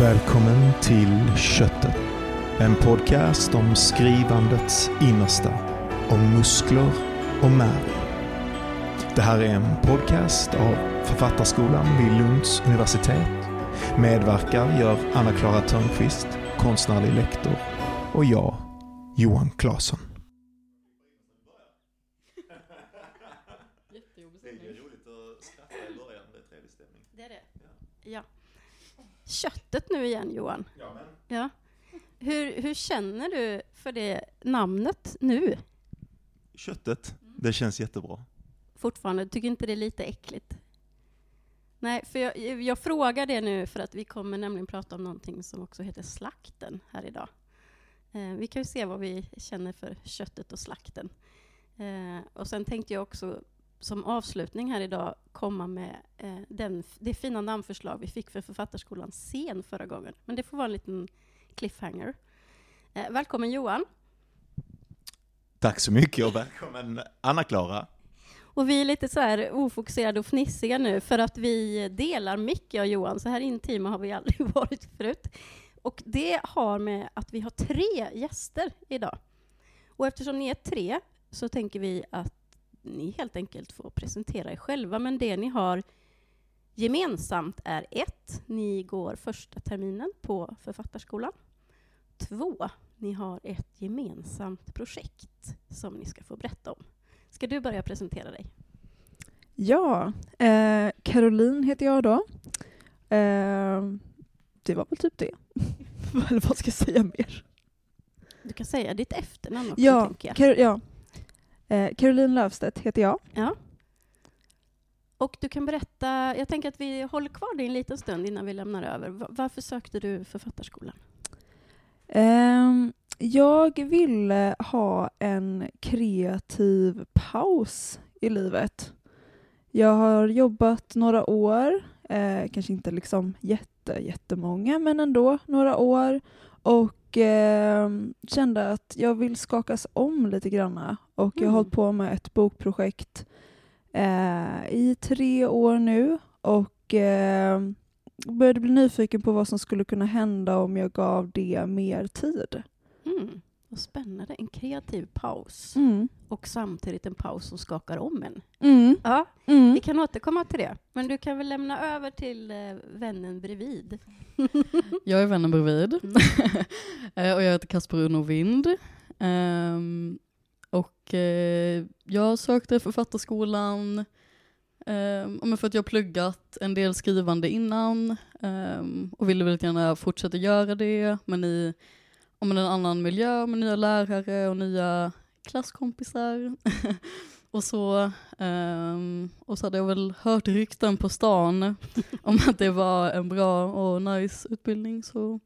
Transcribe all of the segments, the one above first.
Välkommen till Köttet. En podcast om skrivandets innersta. Om muskler och märg. Det här är en podcast av Författarskolan vid Lunds universitet. Medverkar gör Anna-Klara Törnqvist, konstnärlig lektor, och jag, Johan Claesson. Jättejobbig Det är stämning. roligt att skratta i början, det är trevlig stämning. Det är det. Ja. Köttet nu igen Johan. Ja. Hur, hur känner du för det namnet nu? Köttet, det känns jättebra. Fortfarande, tycker inte det är lite äckligt? Nej, för jag, jag frågar det nu för att vi kommer nämligen prata om någonting som också heter slakten här idag. Eh, vi kan ju se vad vi känner för köttet och slakten. Eh, och sen tänkte jag också som avslutning här idag komma med eh, den, det fina namnförslag vi fick för Författarskolan scen förra gången. Men det får vara en liten cliffhanger. Eh, välkommen Johan. Tack så mycket och välkommen Anna-Klara. Och vi är lite så här ofokuserade och fnissiga nu för att vi delar mycket jag och Johan. Så här intima har vi aldrig varit förut. Och det har med att vi har tre gäster idag. Och eftersom ni är tre så tänker vi att ni helt enkelt får presentera er själva. Men det ni har gemensamt är ett, ni går första terminen på Författarskolan. Två, ni har ett gemensamt projekt som ni ska få berätta om. Ska du börja presentera dig? Ja, eh, Caroline heter jag då. Eh, det var väl typ det. Eller vad ska jag säga mer? Du kan säga ditt efternamn också, Ja, tänker jag. Kar- ja. Eh, Caroline Löfstedt heter jag. Ja. Och du kan berätta, jag tänker att vi håller kvar dig en liten stund innan vi lämnar över. Va- Varför sökte du Författarskolan? Ehm, jag ville ha en kreativ paus i livet. Jag har jobbat några år, eh, kanske inte liksom jätte, jättemånga, men ändå några år och eh, kände att jag vill skakas om lite granna och jag har Mm. hållit på med ett bokprojekt eh, i tre år nu och eh, började bli nyfiken på vad som skulle kunna hända om jag gav det mer tid. Mm. Vad spännande, en kreativ paus. Mm. Och samtidigt en paus som skakar om en. Mm. Ja, Mm. vi kan återkomma till det. Men du kan väl lämna över till eh, vännen bredvid. Jag är vännen bredvid. Eh, och jag heter Kasper Uno Vind. Ehm, och eh, jag sökte Författarskolan um, för att jag pluggat en del skrivande innan ehm, och ville väldigt gärna fortsätta göra det, men i om en annan miljö med nya lärare och nya klasskompisar. och så. ehm, och så hade jag väl hört rykten på stan om att det var en bra och nice utbildning. Så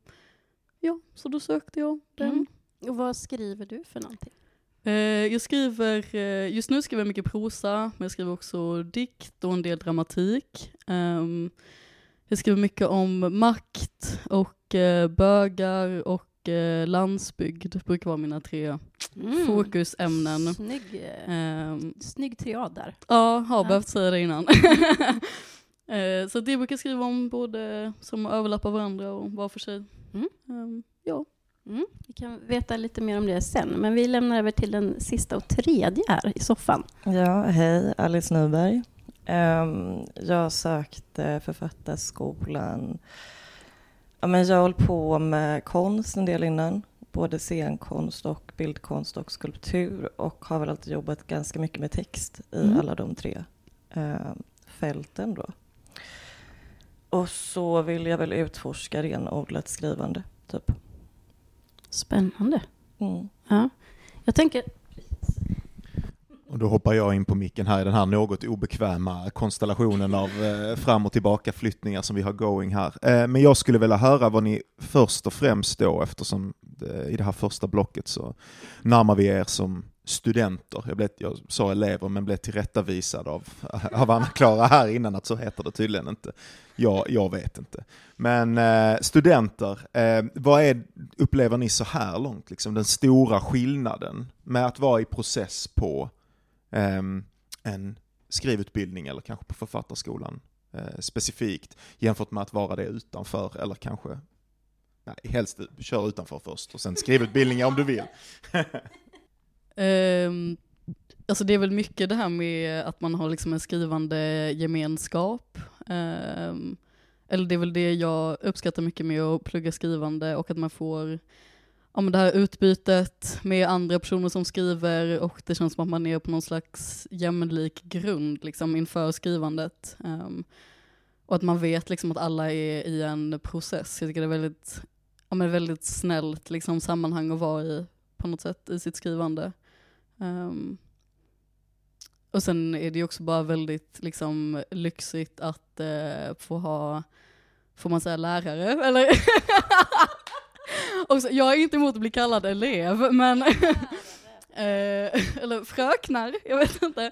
ja, så då sökte jag den. Mm. Och vad skriver du för någonting? Eh, jag skriver, eh, just nu skriver jag mycket prosa, men jag skriver också dikt och en del dramatik. Ehm, jag skriver mycket om makt och eh, bögar och eh, landsbygd, brukar vara mina tre Mm. fokusämnen. Snygg, eh, Ehm, snygg triad där. Ja, har Ja. behövt säga det innan. Eh, så det brukar jag skriva om både som överlappar varandra och var för sig. Mm. Ehm, ja. Mm. Vi kan veta lite mer om det sen, men vi lämnar över till den sista och tredje här i soffan. Ja, hej, Alice Nyberg. Ehm, jag sökte Författarskolan. Ja, men jag har hållit på med konst en del innan, både scenkonst och bildkonst och skulptur och har väl alltid jobbat ganska mycket med text i Mm. alla de tre eh, fälten då. Och så vill jag väl utforska renodlat skrivande, typ. Spännande. Mm. Ja. Jag tänker, och då hoppar jag in på micken här i den här något obekväma konstellationen av eh, fram och tillbaka flyttningar som vi har going här. Eh, men jag skulle vilja höra vad ni först och främst då, eftersom eh, i det här första blocket så närmar vi er som studenter. Jag, blev, jag sa elever men blev tillrättavisad av, av Anna-Klara här innan att så heter det tydligen inte. Jag, jag vet inte. Men eh, studenter, eh, vad är, upplever ni så här långt, liksom, den stora skillnaden med att vara i process på Ehm, en skrivutbildning eller kanske på författarskolan eh, specifikt jämfört med att vara det utanför eller kanske Nej, helst kör utanför först och sen skrivutbildningar om du vill. Um, alltså det är väl mycket det här med att man har liksom en skrivande gemenskap. Um, eller det är väl det jag uppskattar mycket med att plugga skrivande och att man får ja, men det här utbytet med andra personer som skriver och det känns som att man är på någon slags jämlik grund liksom, inför skrivandet. Um, och att man vet liksom, att alla är i en process. Jag tycker det är väldigt, ja, men väldigt snällt liksom, sammanhang att vara i på något sätt i sitt skrivande. Um, och sen är det ju också bara väldigt liksom, lyxigt att uh, få ha, får man säga lärare? Eller? också, jag är inte emot att bli kallad elev, men uh, eller fröknar, jag vet inte. Uh,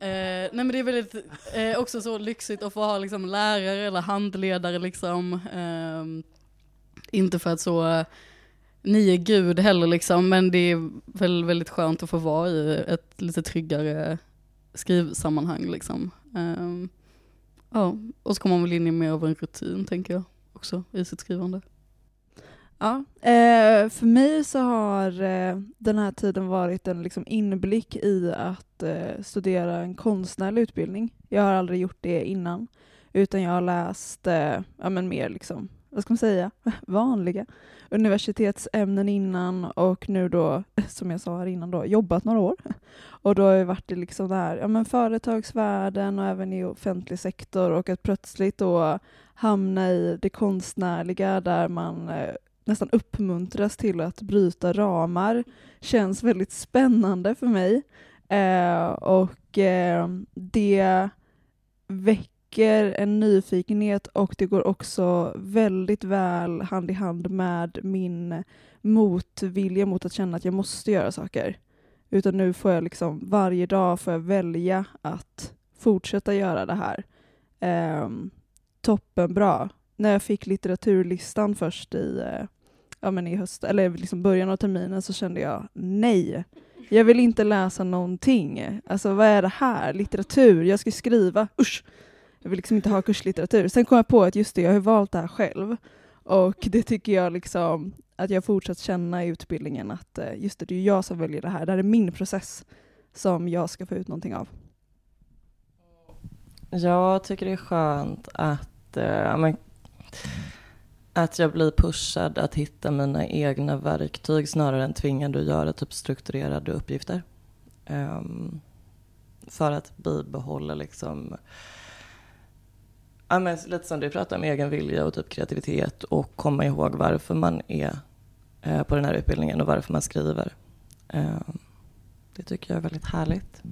nej men det är väldigt uh, också så lyxigt att få ha liksom lärare eller handledare liksom. Uh, inte för att så ni är gud heller liksom, men det är väl väldigt skönt att få vara i ett lite tryggare skrivsammanhang liksom. Um, ja, och så kommer man väl in i mer av en rutin tänker jag också i sitt skrivande. Ja, eh, för mig så har eh, den här tiden varit en liksom, inblick i att eh, studera en konstnärlig utbildning. Jag har aldrig gjort det innan, utan jag har läst eh, ja, men mer liksom, vad ska man säga, vanliga universitetsämnen innan och nu då, som jag sa här innan, då, jobbat några år. Och då har jag varit i liksom där, ja, men företagsvärlden och även i offentlig sektor och att plötsligt då hamna i det konstnärliga där man eh, nästan uppmuntras till att bryta ramar känns väldigt spännande för mig. Eh, och eh, det väcker en nyfikenhet och det går också väldigt väl hand i hand med min motvilja mot att känna att jag måste göra saker. Utan nu får jag liksom varje dag får jag välja att fortsätta göra det här. Eh, toppen bra. När jag fick litteraturlistan först i, eh, ja, men i höst, eller liksom början av terminen så kände jag nej. Jag vill inte läsa någonting. Alltså vad är det här? Litteratur? Jag ska skriva. Usch! Jag vill liksom inte ha kurslitteratur. Sen kom jag på att just det, jag har valt det här själv. Och det tycker jag liksom att jag fortsatt känna i utbildningen att eh, just det, det är jag som väljer det här. Det här är min process som jag ska få ut någonting av. Jag tycker det är skönt att, äh, men, att jag blir pushad att hitta mina egna verktyg snarare än tvingad att göra typ strukturerade uppgifter. Um, för att bibehålla liksom Ja, men lite som du pratade om, egen vilja och typ kreativitet och komma ihåg varför man är eh, på den här utbildningen och varför man skriver. Eh, det tycker jag är väldigt härligt.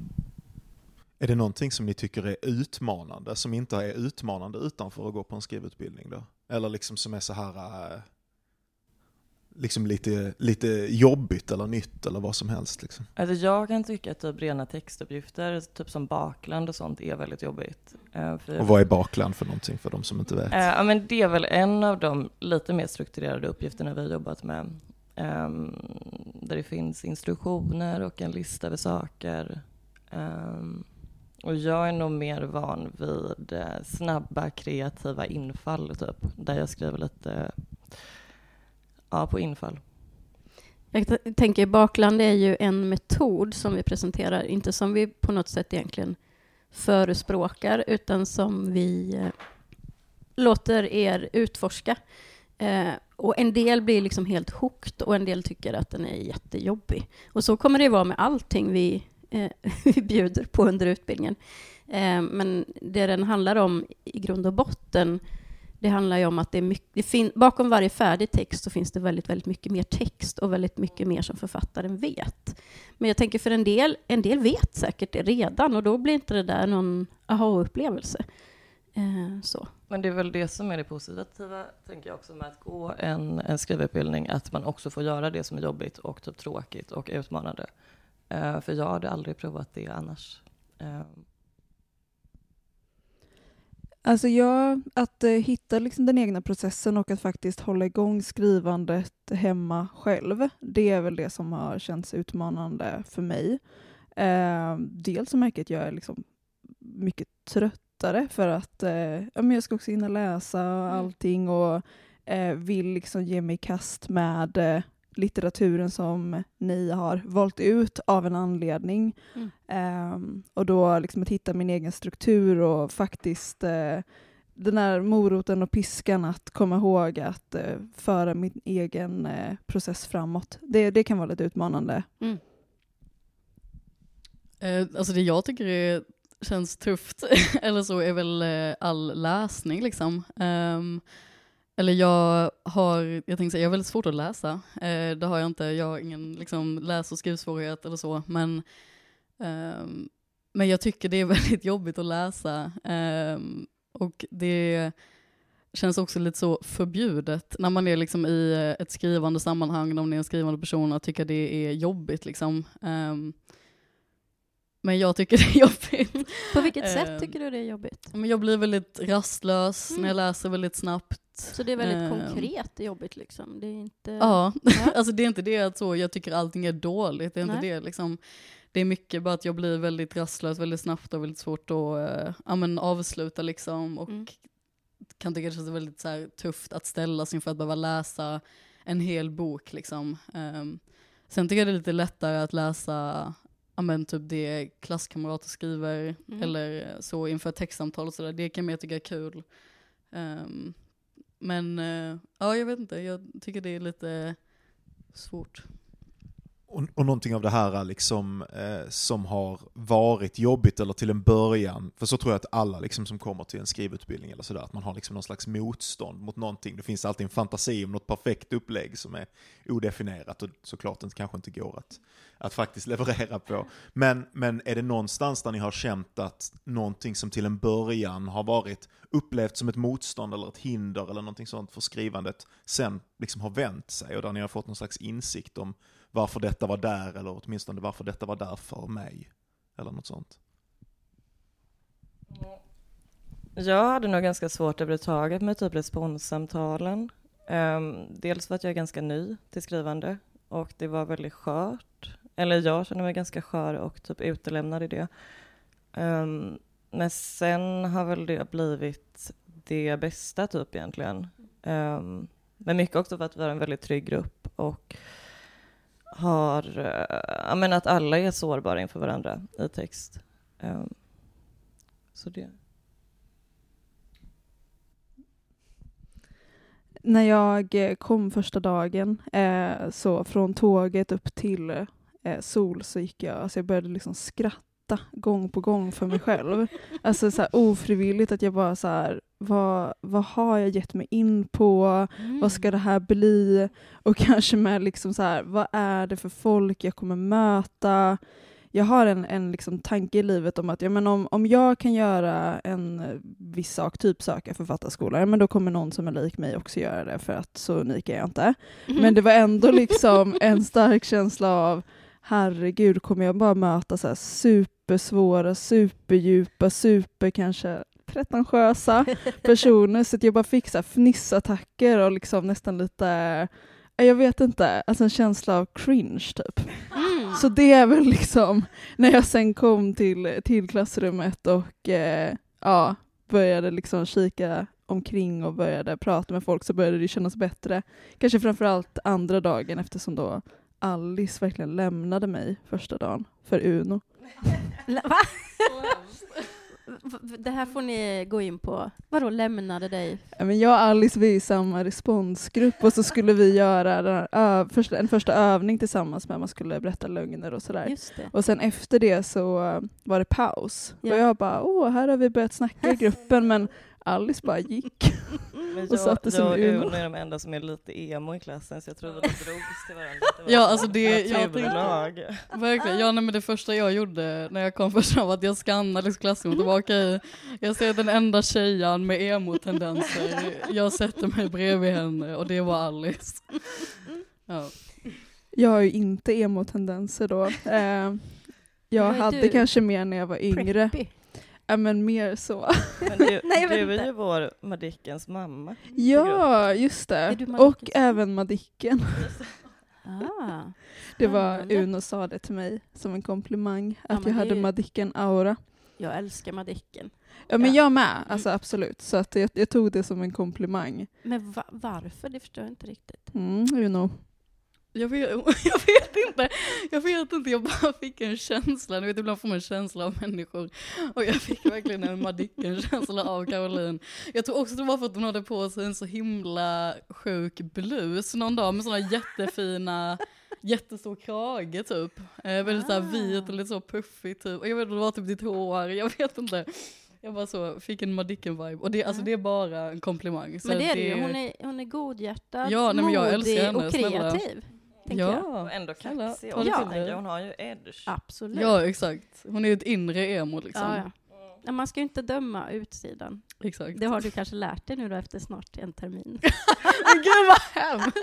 Är det någonting som ni tycker är utmanande, som inte är utmanande utanför att gå på en skrivutbildning då? Eller liksom som är så här eh, liksom lite, lite jobbigt eller nytt eller vad som helst. Liksom. Alltså jag kan tycka att typ rena textuppgifter, typ som bakland och sånt, är väldigt jobbigt. Uh, och vad är bakland för någonting för de som inte vet? Uh, ja, men det är väl en av de lite mer strukturerade uppgifterna vi har jobbat med. Um, där det finns instruktioner och en lista över saker. Um, och jag är nog mer van vid eh, snabba kreativa infall, typ, där jag skriver lite ja, på infall. Jag tänker bakland är ju en metod som vi presenterar, inte som vi på något sätt egentligen förespråkar, utan som vi eh, låter er utforska. Eh, och en del blir liksom helt hooked och en del tycker att den är jättejobbig. Och så kommer det vara med allting vi, Eh, vi bjuder på under utbildningen. Eh, men det den handlar om i grund och botten det handlar ju om att det är mycket, det fin, bakom varje färdig text så finns det väldigt, väldigt mycket mer text och väldigt mycket mer som författaren vet. Men jag tänker för en del, en del vet säkert det redan och då blir inte det där någon aha-upplevelse. Eh, så. Men det är väl det som är det positiva, tänker jag också, med att gå en, en skrivutbildning, att man också får göra det som är jobbigt och typ tråkigt och utmanande. Eh, för jag hade aldrig provat det annars. Eh, Alltså ja, att eh, hitta liksom den egna processen och att faktiskt hålla igång skrivandet hemma själv, det är väl det som har känts utmanande för mig. Eh, dels så märker jag att jag är liksom mycket tröttare för att eh, ja, men jag ska också hinna läsa mm. allting och eh, vill liksom ge mig i kast med eh, litteraturen som ni har valt ut av en anledning. Mm. Ehm, och då liksom att hitta min egen struktur och faktiskt eh, den här moroten och piskan att komma ihåg att eh, föra min egen eh, process framåt. Det, det kan vara lite utmanande. Mm. Alltså det jag tycker är, känns tufft, eller så, är väl all läsning liksom. Ehm, eller jag har, jag tänkte säga, jag har väldigt svårt att läsa. Eh, det har jag inte, jag har ingen liksom, läs och skrivsvårighet eller så, men ehm, men jag tycker det är väldigt jobbigt att läsa. ehm, och det känns också lite så förbjudet när man är liksom i eh, ett skrivande sammanhang, om man är en skrivande person, att tycka det är jobbigt. Liksom. Ehm, men jag tycker det är jobbigt. På vilket Ehm. sätt tycker du det är jobbigt? Men jag blir väldigt rastlös när jag Mm. läser väldigt snabbt. Så det är väldigt Ehm. konkret jobbigt liksom? Det är inte... Ja, Ja. alltså det är inte det att så, jag tycker allting är dåligt, det är inte Nej. det liksom. Det är mycket bara att jag blir väldigt rastlös väldigt snabbt och väldigt svårt att äh, ja, men avsluta liksom. Och Mm. kan tycka det känns väldigt så här, tufft att ställa sig inför att behöva läsa en hel bok liksom. Ehm, sen tycker jag det är lite lättare att läsa ja, men typ det klasskamrater skriver Mm. eller så inför ett textsamtal och sådär. Det kan jag tycka är kul. Ehm, men eh, ja, jag vet inte, jag tycker det är lite svårt. Och, och någonting av det här liksom, eh, som har varit jobbigt eller till en början, för så tror jag att alla liksom, som kommer till en skrivutbildning eller sådär, att man har liksom någon slags motstånd mot någonting. Det finns alltid en fantasi om något perfekt upplägg som är odefinierat och såklart det kanske inte går att, att faktiskt leverera på. Men, men är det någonstans där ni har känt att någonting som till en början har varit upplevt som ett motstånd eller ett hinder eller någonting sånt för skrivandet sen liksom har vänt sig och där ni har fått någon slags insikt om varför detta var där, eller åtminstone varför detta var där för mig. Eller något sånt. Jag hade nog ganska svårt överhuvudtaget med typ responssamtalen. Um, dels för att jag är ganska ny till skrivande och det var väldigt skört. Eller jag känner mig ganska skör och typ utelämnad i det. Um, men sen har väl det blivit det bästa typ egentligen. Um, men mycket också för att vi är en väldigt trygg grupp och har, eh, Ja, jag menar att alla är sårbara inför varandra i text. Ehm, så det. När jag eh, kom första dagen, eh, så från tåget upp till eh, Sol så gick jag, alltså jag började liksom skratta gång på gång för mig själv. alltså så här ofrivilligt att jag bara så här, vad, vad har jag gett mig in på? Mm. Vad ska det här bli? Och kanske med liksom så här, vad är det för folk jag kommer möta? Jag har en, en liksom tanke i livet om att ja, men om, om jag kan göra en viss sak, typ söka författarskola, ja, men då kommer någon som är lik mig också göra det för att så unik är jag inte. Mm. Men det var ändå liksom en stark känsla av herregud, kommer jag bara möta så här supersvåra, superdjupa, super kanske pretentiösa personer så att jag bara fick så här fnissattacker och liksom nästan lite, jag vet inte, alltså en känsla av cringe typ. Mm. Så det är väl liksom när jag sen kom till, till klassrummet och eh, ja, började liksom kika omkring och började prata med folk så började det kännas bättre. Kanske framförallt andra dagen eftersom då Alice verkligen lämnade mig första dagen för Uno. Va? Det här får ni gå in på. Vadå lämnade dig? Men jag och Alice vi är i samma responsgrupp och så skulle vi göra en första övning tillsammans med man skulle berätta lögner och sådär. Och sen efter det så var det paus. Ja. Och jag bara, åh, här har vi börjat snacka i gruppen, men Alice bara gick. Men Och jag, satte sig jag med Uno. Uno är de enda som är lite emo i klassen så jag tror vi drogs till varandra. Var Ja, alltså det- jag tänkte-. Verkligen, ja nej, men det första jag gjorde när jag kom först var att jag skannade liksom klassrummet och var okej, jag ser den enda tjejen med emo-tendenser, jag sätter mig bredvid henne och det var Alice. Ja. Jag har ju inte emo-tendenser då. Eh, jag hade du? kanske mer när jag var yngre. Preppy. Ja, men mer så. Men du, Nej, du är inte. ju vår Madickens mamma. Ja, just det. Och Madickens? även Madicken. Ah. Det var. Uno sa det till mig som en komplimang, Ja, att jag hade ju- Madicken-aura. jag älskar Madicken. Ja men Ja. jag med, alltså absolut. Så att jag, jag tog det som en komplimang. Men va- varför? Det förstår jag inte riktigt. Mm, know. Jag vet, jag vet inte, jag vet inte, jag bara fick en känsla, ni vet ibland får man en känsla av människor. Och jag fick verkligen en Madicken-känsla av Caroline. Jag tror också det var för att hon hade på sig en så himla sjuk blus någon dag med sådana jättefina, jättestor krage typ. Eh, väldigt såhär vit och lite så puffig typ. Och jag vet inte, det var typ ditt hår, jag vet inte. Jag bara så, fick en Madicken-vibe. Och det, alltså, det är bara en komplimang. Men det är det ju. Hon är, hon är godhjärtad, Ja, nej, modig och snälla. Tänker jag. Och Ja, ändå kaxig det ja. tänker. Hon har ju edge. Absolut. ja exakt. Hon är ju ett inre emo liksom. Ja, ja. Ja, man ska ju inte döma utsidan. Exakt. Det har du kanske lärt dig nu då efter snart en termin. Men gud vad hemskt!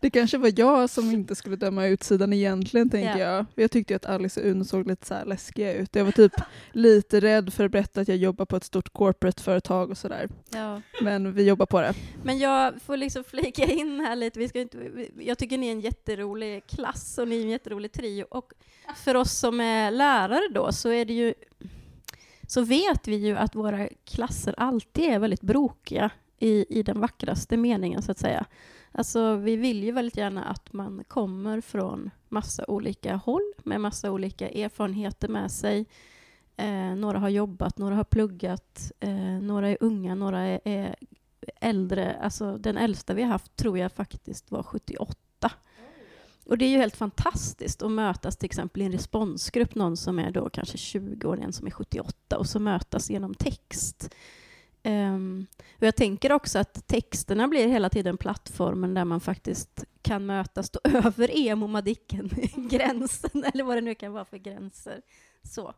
Det kanske var jag som inte skulle döma utsidan egentligen, tänker Ja. jag. Jag tyckte att Alice och Uno såg lite så här läskiga ut. Jag var typ lite rädd för att berätta att jag jobbar på ett stort corporate-företag och sådär. Ja. Men vi jobbar på det. Men jag får liksom flika in här lite. Vi ska inte, jag tycker ni är en jätterolig klass och ni är en jätterolig trio. Och för oss som är lärare då så är det ju så vet vi ju att våra klasser alltid är väldigt brokiga i, i den vackraste meningen så att säga. Alltså vi vill ju väldigt gärna att man kommer från massa olika håll med massa olika erfarenheter med sig. Eh, några har jobbat, några har pluggat, eh, några är unga, några är, är äldre. Alltså den äldsta vi har haft tror jag faktiskt var 78. Och det är ju helt fantastiskt att mötas till exempel i en responsgrupp, någon som är då kanske 20 år, en som är 78, och så mötas genom text. Um, och jag tänker också att texterna blir hela tiden plattformen där man faktiskt kan mötas då över emo madicken gränsen eller vad det nu kan vara för gränser. Så.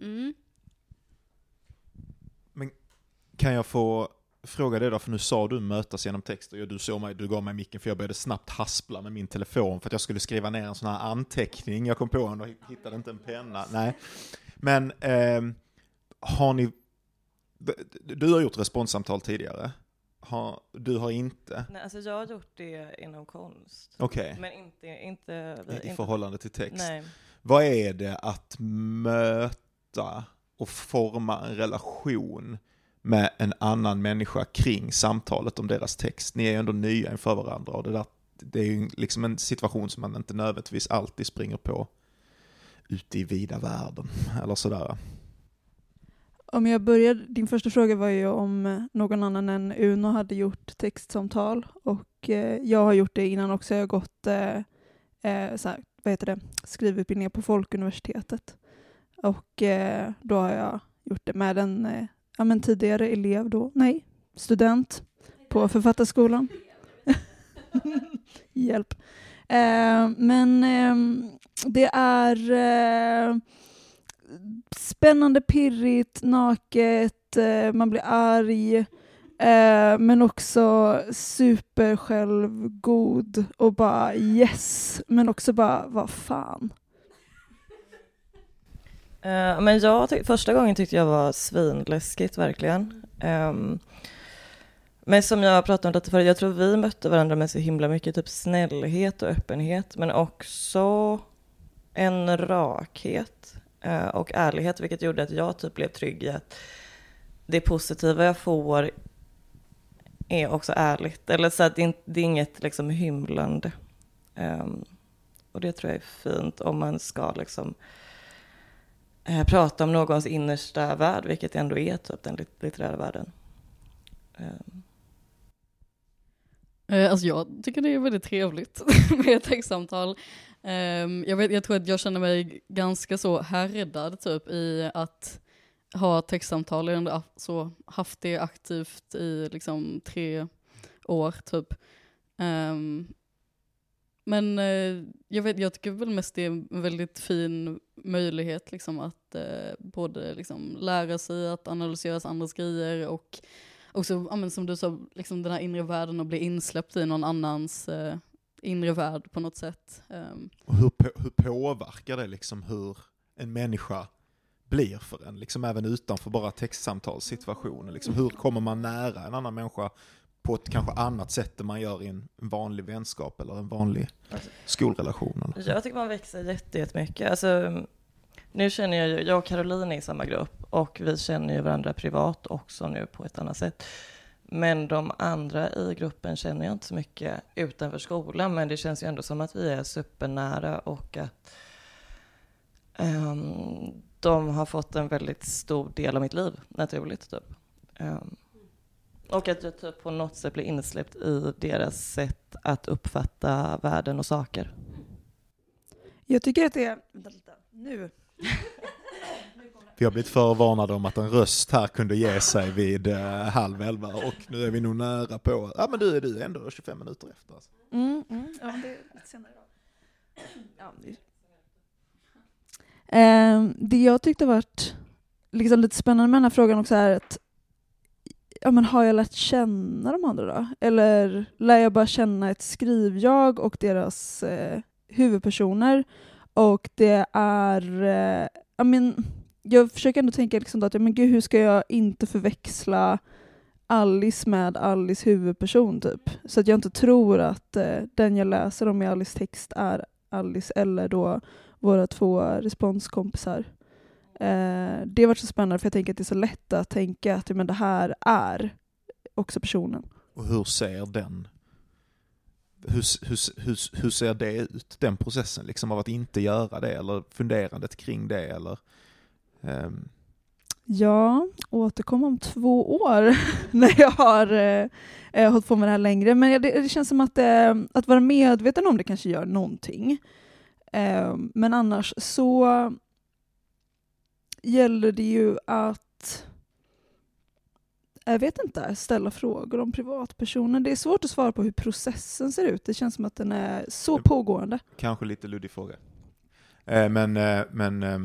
Mm. Kan jag få fråga dig då, för nu sa du mötas genom text och du såg mig, du gav mig micken för jag började snabbt haspla med min telefon för att jag skulle skriva ner en sån här anteckning. Jag kom på en och hittade inte en penna. Nej. Men ehm, har ni, du har gjort responssamtal tidigare. Har, du har inte? Nej, alltså jag har gjort det inom konst. Okej, Men inte, inte, i inte förhållande till text. Nej. Vad är det att möta och forma en relation med en annan människa kring samtalet om deras text? Ni är ju ändå nya inför varandra och det, där, det är ju liksom en situation som man inte nödvändigtvis alltid springer på ute i vida världen eller sådär. Om jag börjar, din första fråga var ju om någon annan än Uno hade gjort textsamtal och eh, jag har gjort det innan också. Jag har gått eh, eh, så här, vad heter det, skrivutbildningar på Folkuniversitetet och eh, då har jag gjort det med en eh, ja, men tidigare elev då, nej, student på Författarskolan. Hjälp. Eh, men eh, det är eh, spännande, pirrigt, naket, eh, man blir arg, eh, men också super självgod och bara yes, men också bara vad fan. Uh, men jag tyck- första gången tyckte jag var svinläskigt verkligen. Um, men som jag pratade om lite förut, jag tror vi mötte varandra med så himla mycket typ snällhet och öppenhet, men också en rakhet uh, och ärlighet, vilket gjorde att jag typ blev trygg i att det positiva jag får är också ärligt. Eller så att det, det är inget liksom hymlande. Um, ehm, och det tror jag är fint om man ska liksom eh, prata om någons innersta värld, vilket ändå är typ den litterära världen. Ehm. Eh, Alltså jag tycker det är väldigt trevligt med ett textsamtal. Ehm, jag, vet, jag tror att jag känner mig ganska så härdad typ i att ha textsamtal. Jag har så haft det aktivt i liksom tre år typ. Ehm, men eh, jag, vet, jag tycker väl mest det är en väldigt fin möjlighet liksom att eh, både liksom lära sig att analysera andras grejer och också, ja, men som du sa, liksom den här inre världen och bli insläppt i någon annans eh, inre värld på något sätt. Ehm, Och hur, på, hur påverkar det liksom hur en människa blir för en, liksom även utanför bara textsamtalssituationen? Liksom hur kommer man nära en annan människa på ett kanske annat sätt än man gör i en vanlig vänskap eller en vanlig skolrelation? Eller? Jag tycker man växer jätte- jättemycket. Alltså, nu känner jag ju, jag och Caroline är i samma grupp och vi känner ju varandra privat också nu på ett annat sätt. Men de andra i gruppen känner jag inte så mycket utanför skolan, men det känns ju ändå som att vi är supernära och att um, de har fått en väldigt stor del av mitt liv, naturligt typ. Um, och att jag typ på något sätt blir insläppt i deras sätt att uppfatta världen och saker. Jag tycker att det är... Vänta lite. Nu. Vi har blivit förvarnade om att en röst här kunde ge sig vid uh, halv elva och nu är vi nog nära på, ja men du är du ändå 25 minuter efter. Alltså. Mm, mm. Ja, det är lite senare. Ja, det... Eh, det jag tyckte varit liksom lite spännande med den här frågan också är att ja, men har jag lärt känna de andra då? Eller lär jag bara känna ett skrivjag och deras eh, huvudpersoner? Och det är, eh, I mean, jag försöker ändå tänka liksom att, men gud, hur ska jag inte förväxla Alice med Alice huvudperson typ? Så att jag inte tror att eh, den jag läser om i Alice text är Alice eller då våra två responskompisar. Eh, det var så spännande för jag tänker att det är så lätt att tänka att men det här är också personen. Och hur ser den hur, hur, hur, hur ser det ut, den processen, liksom av att inte göra det, eller funderandet kring det, eller? Um... Ja, återkom om två år när jag har eh, hållit på med det här längre. Men det, det känns som att, eh, att vara medveten om det kanske gör någonting. Eh, men annars så gäller det ju att jag vet inte, ställa frågor om privatpersoner. Det är svårt att svara på hur processen ser ut. Det känns som att den är så pågående. Kanske lite luddig fråga. Eh, men, eh, men... Eh,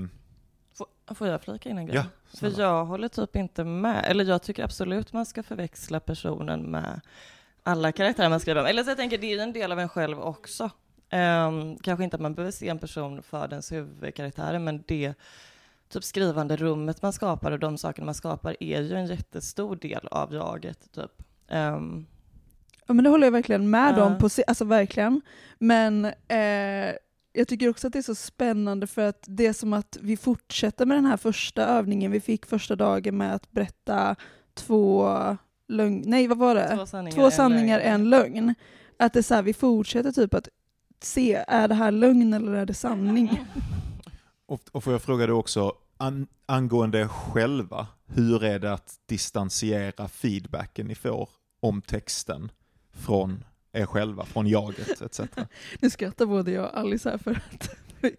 får, jag flika in en grej? Ja, För jag håller typ inte med. Eller jag tycker absolut man ska förväxla personen med alla karaktärer man skriver om. Eller så jag tänker, det är ju en del av en själv också. Um, kanske inte att man behöver se en person för dens huvudkaraktärer, men det typ skrivande rummet man skapar och de sakerna man skapar är ju en jättestor del av jaget. Typ. Um, ja, men det håller jag verkligen med uh. om, på, alltså verkligen. Men eh, jag tycker också att det är så spännande för att det är som att vi fortsätter med den här första övningen vi fick första dagen med att berätta två lögn... Nej, vad var det? Två sanningar, två sanningar en, lögn. en lögn. Att det är så här, vi fortsätter typ att se, är det här lögn eller är det sanning? Och, och får jag fråga dig också, an, angående själva, hur är det att distansiera feedbacken ni får om texten från er själva, från jaget etc. nu skrattar både jag och Alice här för att...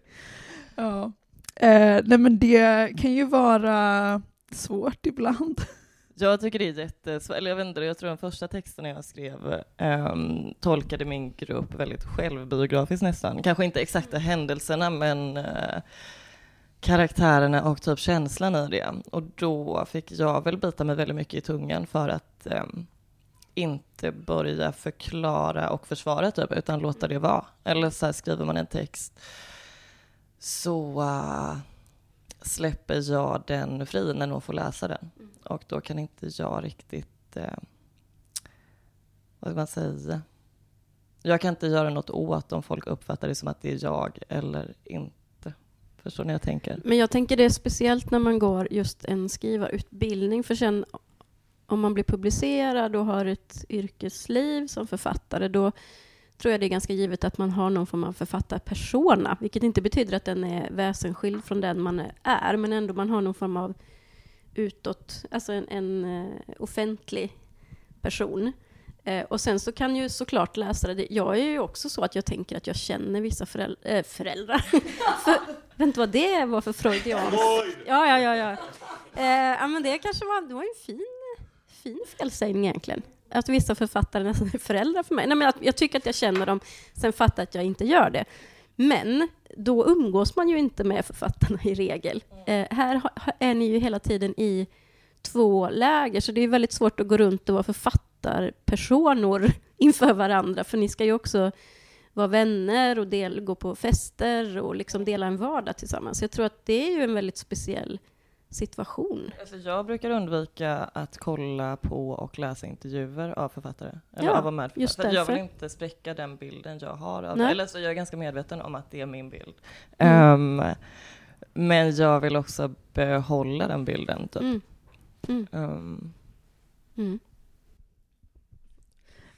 ja. Eh, nej men det kan ju vara svårt ibland. Jag tycker det är jättesvårt, eller jag vet inte, jag tror den första texten jag skrev um, tolkade min grupp väldigt självbiografiskt nästan. Kanske inte exakta händelserna, men uh, karaktärerna och typ känslan i det. Och då fick jag väl bita mig väldigt mycket i tungan för att um, inte börja förklara och försvara typ, utan låta det vara. Eller så här, skriver man en text så uh, släpper jag den fri när någon får läsa den. Mm. Och då kan inte jag riktigt, uh, vad ska man säga, jag kan inte göra något åt om folk uppfattar det som att det är jag eller inte. Förstår ni jag tänker? Men jag tänker det är speciellt när man går just en skrivarutbildning, för sen om man blir publicerad och har ett yrkesliv som författare, då tror jag det är ganska givet att man har någon form av författarpersona, vilket inte betyder att den är väsensskild från den man är, men ändå man har någon form av utåt, alltså en, en eh, offentlig person. Eh, och sen så kan ju såklart läsare, det, jag är ju också så att jag tänker att jag känner vissa eh, föräldrar, äh, föräldrar. för, vet inte vad det var för freudianskt. Ja, ja, ja. ja. Eh, men det kanske var, det var en fin, fin felsägning egentligen. Att vissa författare nästan är föräldrar för mig. Nej, men att jag tycker att jag känner dem, sen fattar att jag inte gör det. Men då umgås man ju inte med författarna i regel. Eh, här är ni ju hela tiden i två läger, så det är väldigt svårt att gå runt och vara författarpersonor inför varandra, för ni ska ju också vara vänner och del, gå på fester och liksom dela en vardag tillsammans. Jag tror att det är ju en väldigt speciell situation. Alltså jag brukar undvika att kolla på och läsa intervjuer av författare. Eller ja, av med just för Jag vill inte spräcka den bilden jag har. Av, eller så jag är ganska medveten om att det är min bild. Mm. Um, men jag vill också behålla den bilden. Typ. Mm. Mm. Um.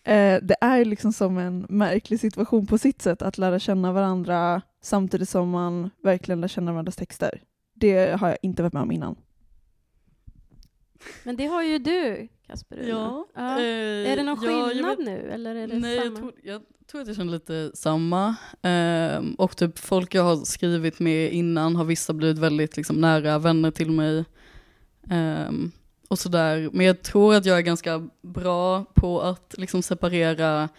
Eh, det är liksom som en märklig situation på sitt sätt att lära känna varandra samtidigt som man verkligen lär känna varandras texter. Det har jag inte varit med om innan. Men det har ju du, Kasper. Ja. Ja. eh, Är det någon ja, jag skillnad vet- nu, eller är det Nej, jag samma? tror, jag tror att jag känner lite samma. Ehm, och typ folk jag har skrivit med innan har vissa blivit väldigt liksom, nära vänner till mig. Ehm, och sådär. Men jag tror att jag är ganska bra på att liksom, separera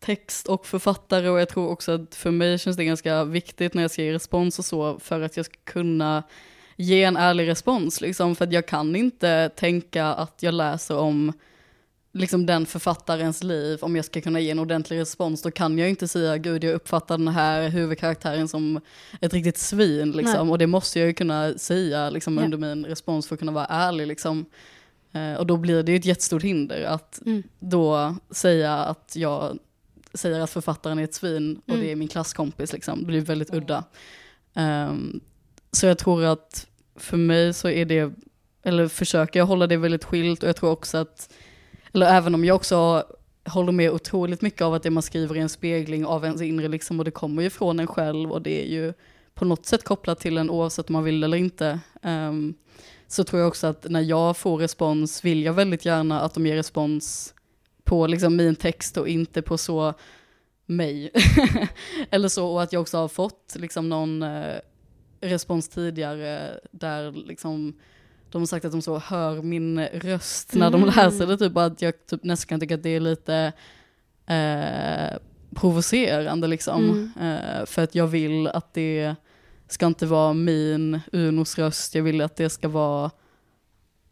text och författare och jag tror också att för mig känns det ganska viktigt när jag ska ge respons och så för att jag ska kunna ge en ärlig respons liksom för att jag kan inte tänka att jag läser om liksom den författarens liv, om jag ska kunna ge en ordentlig respons, då kan jag inte säga gud jag uppfattar den här huvudkaraktären som ett riktigt svin liksom. Nej. Och det måste jag ju kunna säga liksom, Ja. under min respons för att kunna vara ärlig liksom. Eh, och då blir det ju ett jättestort hinder att Mm. då säga att jag säger att författaren är ett svin och Mm. det är min klasskompis liksom. Det blir väldigt udda. Ehm, så jag tror att för mig så är det, eller försöker jag hålla det väldigt skilt och jag tror också att, eller även om jag också håller med otroligt mycket av att det man skriver är en spegling av ens inre liksom och det kommer ju från en själv och det är ju på något sätt kopplat till en oavsett om man vill eller inte. Ehm, så tror jag också att när jag får respons vill jag väldigt gärna att de ger respons på liksom min text och inte på så mig. Eller så, och att jag också har fått liksom någon eh, respons tidigare där liksom de har sagt att de så hör min röst när de Mm. läser det, typ att jag typ nästan kan tycka att det är lite eh, provocerande liksom. Eh, för att jag vill att det ska inte vara min Unos röst, jag vill att det ska vara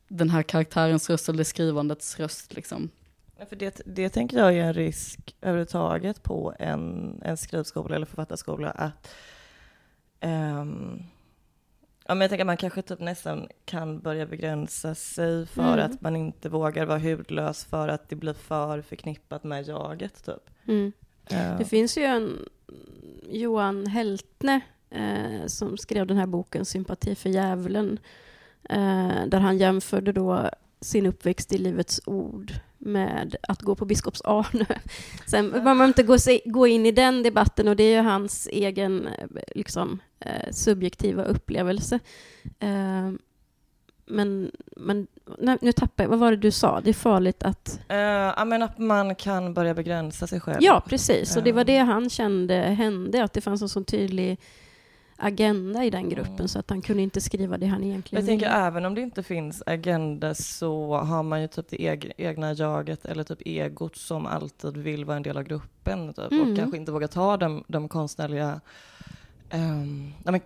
den här karaktärens röst eller skrivandets röst liksom. Ja, För det, det tänker jag är en risk överhuvudtaget på en, en skrivskola eller författarskola att ehm, ja, men jag tänker att man kanske typ nästan kan börja begränsa sig för Mm. att man inte vågar vara hudlös för att det blir för förknippat med jaget typ. Mm. Eh, Det finns ju en Johan Heltne eh, som skrev den här boken Sympati för djävulen. Eh, där han jämförde då sin uppväxt i Livets Ord med att gå på Biskops Arne. Sen behöver man inte gå, se, gå in i den debatten och det är ju hans egen eh, liksom, eh, subjektiva upplevelse. Eh, men men nej, nu tappar jag, vad var det du sa? Det är farligt att eh, ja, men att man kan börja begränsa sig själv. Ja, precis. Och det var Ja. det han kände hände, att det fanns en sån tydlig agenda i den gruppen Mm. så att han kunde inte skriva det han egentligen Jag tänker ville. även om det inte finns agenda så har man ju typ det eg- egna jaget eller typ egot som alltid vill vara en del av gruppen typ, Mm. och kanske inte vågar ta de, de konstnärliga men,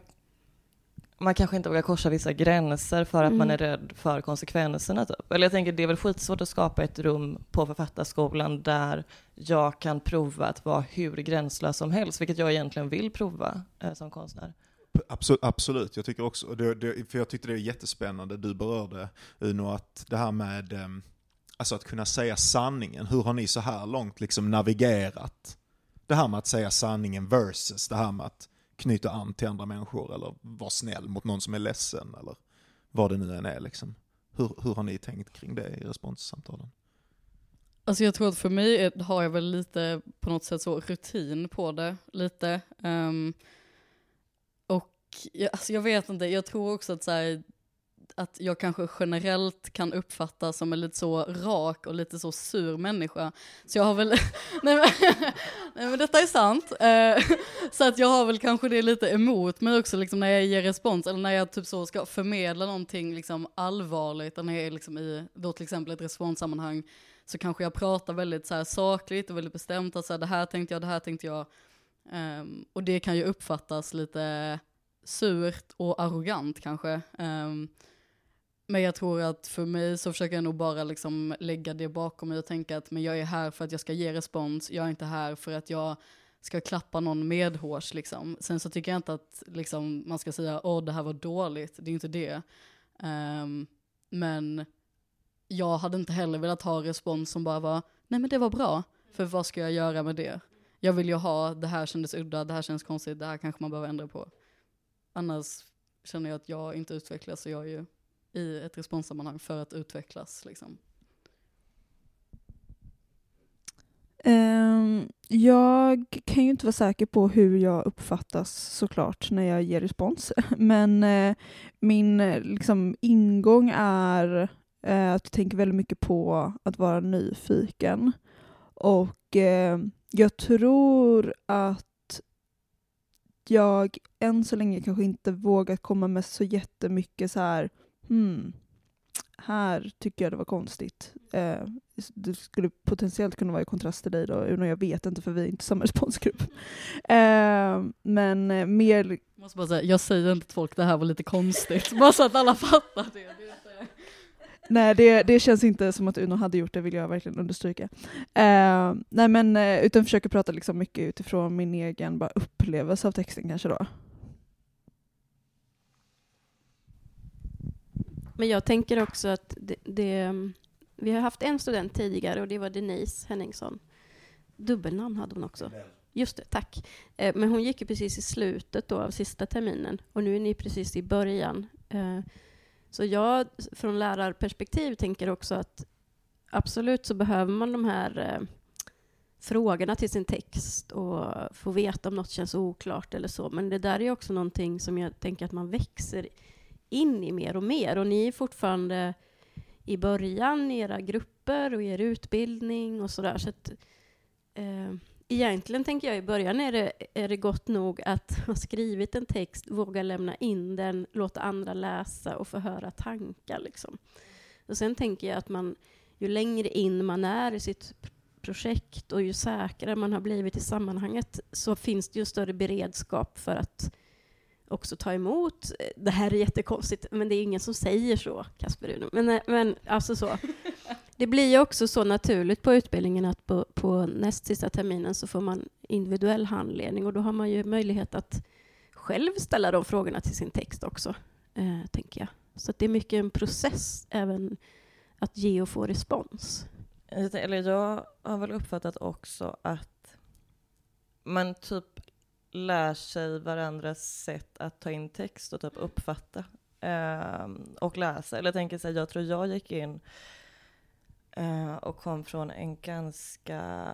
man kanske inte vågar korsa vissa gränser för att man Mm. är rädd för konsekvenserna. Typ. Eller jag tänker det är väl skitsvårt att skapa ett rum på författarskolan där jag kan prova att vara hur gränslös som helst, vilket jag egentligen vill prova eh, som konstnär. Absolut, absolut, jag tycker också, och det, det, för jag tyckte det är jättespännande, du berörde Uno, att det här med ehm, alltså att kunna säga sanningen, hur har ni så här långt liksom navigerat det här med att säga sanningen versus det här med att knyta an till andra människor eller vara snäll mot någon som är ledsen eller vad det nu än är liksom. Hur, hur har ni tänkt kring det i responssamtalen? Alltså jag tror att för mig är, har jag väl lite på något sätt så rutin på det, lite. Um, och jag, alltså jag vet inte, jag tror också att så här, att jag kanske generellt kan uppfattas som en lite så rak och lite så sur människa. Så jag har väl, nej, men, nej men detta är sant. Eh, så att jag har väl kanske det lite emot mig också liksom när jag ger respons eller när jag typ så ska förmedla någonting liksom allvarligt, när jag är liksom i då till exempel ett responssammanhang så kanske jag pratar väldigt så här sakligt och väldigt bestämt, att så här, det här tänkte jag, det här tänkte jag. Um, och det kan ju uppfattas lite surt och arrogant kanske. Um, men jag tror att för mig så försöker jag nog bara liksom lägga det bakom mig och tänka att men jag är här för att jag ska ge respons, jag är inte här för att jag ska klappa någon medhårs liksom. Sen så tycker jag inte att liksom, man ska säga åh det här var dåligt, det är inte det. Um, men jag hade inte heller velat ha respons som bara var, nej men det var bra, för vad ska jag göra med det? Jag vill ju ha, det här kändes udda, det här känns konstigt, det här kanske man behöver ändra på. Annars känner jag att jag inte utvecklas, och jag är ju i ett responssammanhang för att utvecklas. Liksom. Ehm, jag kan ju inte vara säker på hur jag uppfattas såklart när jag ger respons, men eh, min eh, liksom, ingång är eh, att jag tänker väldigt mycket på att vara nyfiken. Och jag tror att jag än så länge kanske inte vågat komma med så jättemycket så här, hmm, här tycker jag det var konstigt. Eh, det skulle potentiellt kunna vara i kontrast till dig då, Uno, jag vet inte för vi är inte samma responsgrupp. Eh, men eh, mer... Jag måste bara säga, jag säger inte till folk det här var lite konstigt, bara så att alla fattar det. det Nej, det, det känns inte som att Uno hade gjort det, vill jag verkligen understryka. Eh, nej, men eh, utan försöker prata liksom mycket utifrån min egen bara upplevelse av texten kanske då. Men jag tänker också att det, det, vi har haft en student tidigare och det var Denise Henningsson. Dubbelnamn hade hon också. Just det, tack. Eh, Men hon gick ju precis i slutet då av sista terminen och nu är ni precis i början. Eh, Så jag från lärarperspektiv tänker också att absolut så behöver man de här eh, frågorna till sin text och få veta om något känns oklart eller så. Men det där är också någonting som jag tänker att man växer in i mer och mer. Och ni är fortfarande i början i era grupper och i er utbildning och sådär. Så att, eh, egentligen tänker jag i början är det, är det gott nog att ha skrivit en text, våga lämna in den, låta andra läsa och få höra tankar. Liksom. Och sen tänker jag att man, ju längre in man är i sitt projekt och ju säkrare man har blivit i sammanhanget så finns det ju större beredskap för att också ta emot. Det här är jättekonstigt, men det är ingen som säger så, Kasper Uno. Men, eh, men alltså så. Det blir ju också så naturligt på utbildningen att på, på näst sista terminen så får man individuell handledning och då har man ju möjlighet att själv ställa de frågorna till sin text också, eh, tänker jag. Så att det är mycket en process även att ge och få respons. Eller jag har väl uppfattat också att man typ lär sig varandras sätt att ta in text och typ uppfatta eh, och läsa. Eller jag tänker så här, jag tror jag gick in eh, och kom från en ganska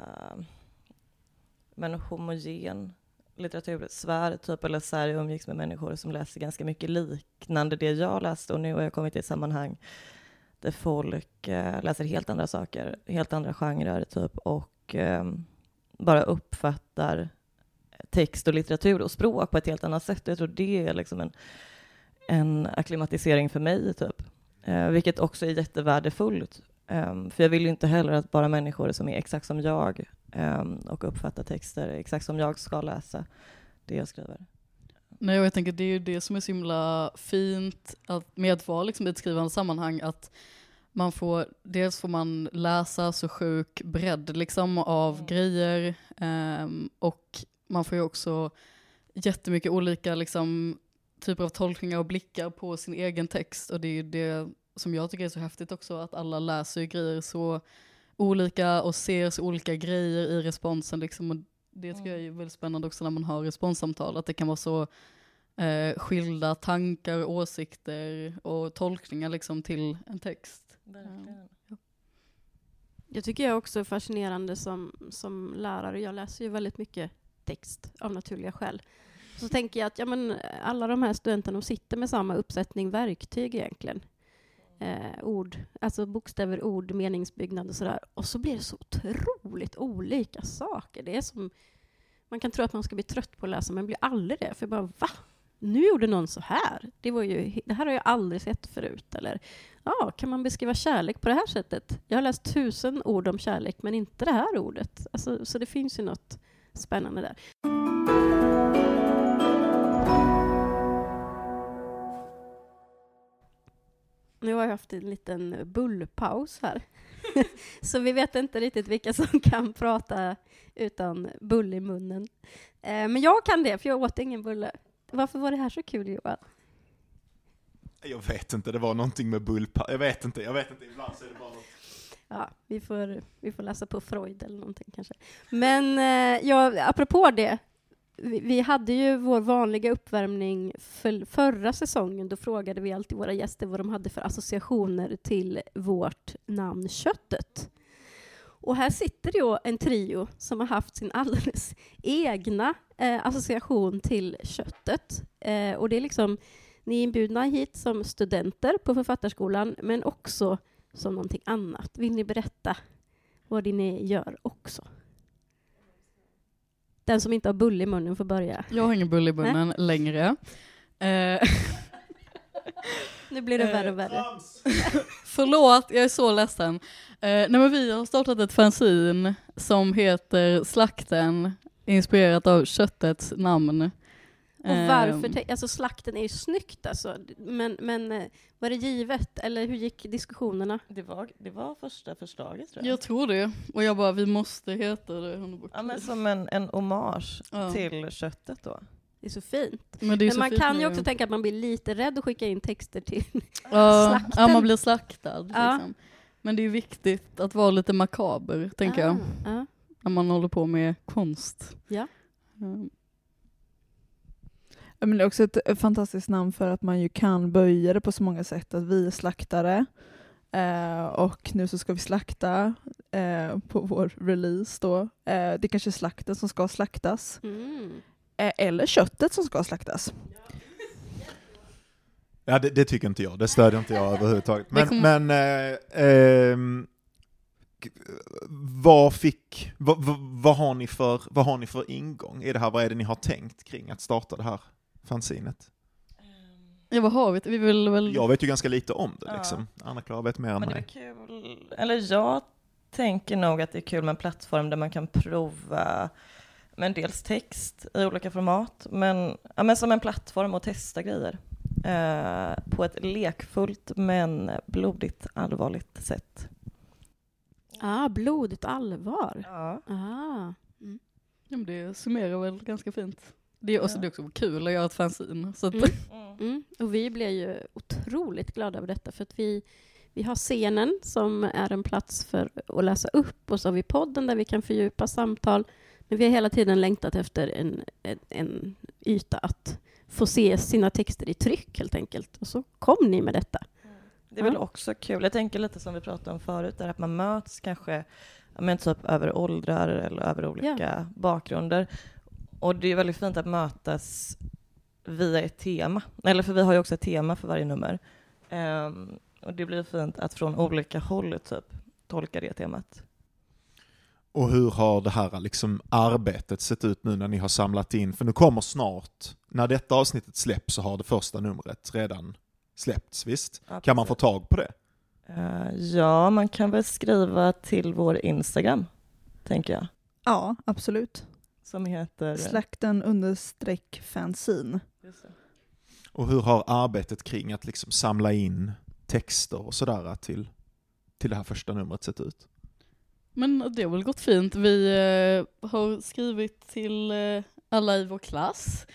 men homogen litteratursfär, typ, eller så här, jag umgicks med människor som läser ganska mycket liknande det jag läste och nu har jag kommit till ett sammanhang där folk eh, läser helt andra saker, helt andra genrer typ och eh, bara uppfattar text och litteratur och språk på ett helt annat sätt. Jag tror det är liksom en, en akklimatisering för mig typ, eh, vilket också är jättevärdefullt. Um, för jag vill ju inte heller att bara människor som är exakt som jag um, och uppfattar texter exakt som jag ska läsa det jag skriver. Nej, jag tänker det är ju det som är så himla fint att med att vara liksom i ett skrivande sammanhang, att man får, dels får man läsa så sjuk bredd liksom av grejer ehm, och man får ju också jättemycket olika liksom, typer av tolkningar och blickar på sin egen text och det är ju det som jag tycker är så häftigt också, att alla läser ju grejer så olika och ser så olika grejer i responsen liksom. Och det tycker jag är väldigt spännande också när man har responssamtal, att det kan vara så eh, skilda tankar, åsikter och tolkningar liksom till en text. Verkligen. Jag tycker jag också är fascinerande som, som lärare. Jag läser ju väldigt mycket text av naturliga skäl. Så tänker jag att ja, men, alla de här studenterna sitter med samma uppsättning verktyg egentligen. Eh, ord, alltså bokstäver, ord, meningsbyggnad och sådär. Och så blir det så otroligt olika saker. Det är som, man kan tro att man ska bli trött på att läsa, men blir aldrig det. För bara, va? Nu gjorde någon så här. Det, var ju, det här har jag aldrig sett förut. Eller, ja, kan man beskriva kärlek på det här sättet? Jag har läst tusen ord om kärlek, men inte det här ordet. Alltså, så det finns ju något spännande där. Nu har jag haft en liten bullpaus här. så vi vet inte riktigt vilka som kan prata utan bull i munnen. Eh, men jag kan det, för jag åt ingen bulle. Varför var det här så kul, Johan? Jag vet inte, det var någonting med bullpaus. Jag vet inte, jag vet inte, ibland så är det bara något... Ja, vi får, vi får läsa på Freud eller någonting kanske. Men eh, ja, apropå det, vi, vi hade ju vår vanliga uppvärmning för förra säsongen. Då frågade vi alltid våra gäster vad de hade för associationer till vårt namn Köttet. Och här sitter ju en trio som har haft sin alldeles egna eh, association till köttet. Eh, och det är liksom, ni är inbjudna hit som studenter på Författarskolan, men också som någonting annat. Vill ni berätta vad det ni gör också? Den som inte har bulle i munnen får börja. Jag har ingen bulle i munnen längre. Eh, Nu blir det Eh, värre och värre. förlåt, jag är så ledsen. Eh, nej men vi har startat ett fanzine som heter Slakten, inspirerat av köttets namn. Och varför? Eh, te- Alltså slakten är ju snyggt alltså, men, men eh, var det givet? Eller hur gick diskussionerna? Det var, det var första förslaget tror jag. jag tror det. Och jag bara, vi måste heta det. Ja, men som en, en hommage Ja. till köttet då. Det är så fint. Men, Men så man fint kan ju också tänka att man blir lite rädd att skicka in texter till... ja, slakten. ja, man blir slaktad. Ja. Liksom. Men det är viktigt att vara lite makaber, tänker jag, Ah, ja. när man håller på med konst. Ja. Men det är också ett fantastiskt namn för att man ju kan böja det på så många sätt. Att vi är slaktare eh, och nu så ska vi slakta eh, på vår release då. Eh, det kanske är slakten som ska slaktas. Mm. Eh, eller köttet som ska slaktas. Ja, det, det tycker inte jag. Det stödjer inte jag överhuvudtaget. Men, kommer- men eh, ehm, vad fick, vad, vad, vad, har ni för, vad har ni för ingång i det här? Vad är det ni har tänkt kring att starta det här fanzinet? Ja, vad har vi? Vi vill väl... Jag vet ju ganska lite om det Ja. liksom. Anna-Klara vet mer än Men det är mig. kul, eller jag tänker nog att det är kul med en plattform där man kan prova med en dels text i olika format, men, ja, men som en plattform att testa grejer. Eh, på ett lekfullt men blodigt allvarligt sätt. Ah, blodigt allvar. Ja. Ah. Ja, men det summerar väl ganska fint. Det är, också, Ja. det är också kul att göra ett fanzine. Så att, Mm. Mm. Mm. Och vi blev ju otroligt glada över detta för att vi, vi har scenen som är en plats för att läsa upp och så har vi podden där vi kan fördjupa samtal. Men vi har hela tiden längtat efter en, en, en yta att få se sina texter i tryck helt enkelt. Och så kom ni med detta. Det är väl Ja. också kul, jag tänker lite som vi pratade om förut, där att man möts kanske ja, men typ över åldrar eller över olika bakgrunder. Och det är väldigt fint att mötas via ett tema, eller för vi har ju också ett tema för varje nummer. Ehm, och det blir fint att från olika håll typ tolka det temat. Och hur har det här liksom arbetet sett ut nu när ni har samlat in? För nu kommer snart, när detta avsnittet släpps så har det första numret redan släppts, visst? Ja, Kan man få tag på det? Eh, ja, man kan väl skriva till vår Instagram, tänker jag, Ja, absolut. Som heter... Slakten understreck fanzine. Och hur har arbetet kring att liksom samla in texter och sådär till, till det här första numret sett ut? men det har väl gått fint. Vi eh, har skrivit till eh, alla i vår klass.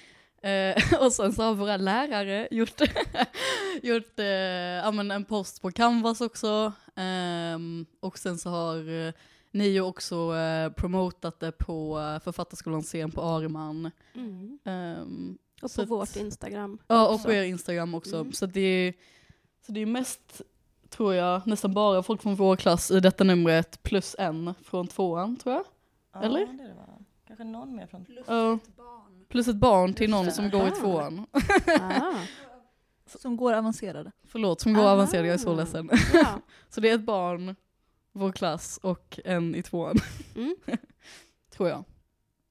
Eh, och sen så har våra lärare gjort, gjort eh, ja, men en post på Canvas också. Ehm, och sen så har ni ju också eh, promotat det på eh, Författarskolans scen på Ariman. Mm. Ehm, Och på att- vårt Instagram. Ja, och också. på er Instagram också. Mm. Så, det är, så det är mest, tror jag, nästan bara folk från vår klass i detta numret, plus en från tvåan, tror jag. Ja, Eller? det det? Kanske någon mer från... Ja. Plus ett barn till någon som går i tvåan. Ah. Som går avancerade. Förlåt, som går Aha. avancerad, jag är så ledsen. Ja. Så det är ett barn, vår klass och en i tvåan, Mm. tror jag.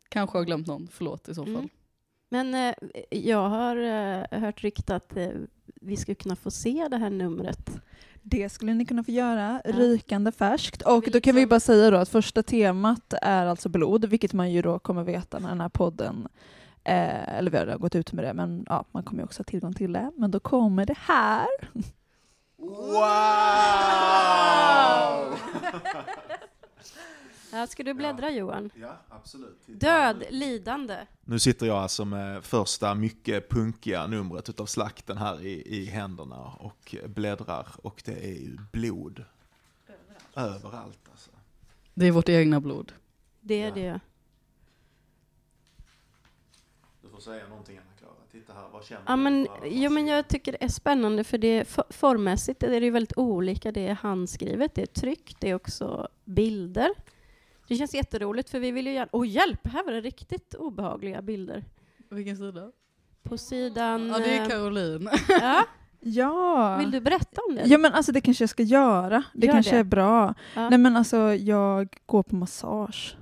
Kanske har glömt någon, förlåt i så fall. Mm. Men eh, jag har eh, hört rykte att eh, vi skulle kunna få se det här numret. Det skulle ni kunna få göra, Ja. rykande färskt. Och då kan vi bara säga då att första temat är alltså blod, vilket man ju då kommer veta när den här podden Eh, eller vi har gått ut med det, men ja, man kommer ju också ha tillgång till det. Men då kommer det här. Wow! Ja, ska du bläddra Johan? Ja, absolut. Död, lidande. Nu sitter jag alltså med första mycket punkiga numret utav slakten här i, i händerna och bläddrar och det är ju blod. Överallt, alltså. Det är vårt egna blod. Det är Ja. det. får säga någonting Anna-Klara. Titta här, vad känner Ja, du men, jo, men jag tycker det är spännande för det for- formmässigt är det ju väldigt olika. Det är handskrivet, det är tryck, det är också bilder. Det känns jätteroligt för vi vill ju gärna... Åh hjälp! Här var det riktigt obehagliga bilder. Vilken sida? På sidan... Ja, det är eh, Caroline. ja, Ja. vill du berätta om det? Ja men alltså det kanske jag ska göra. Det Gör kanske det. är bra. Ja. Nej men alltså jag går på massage.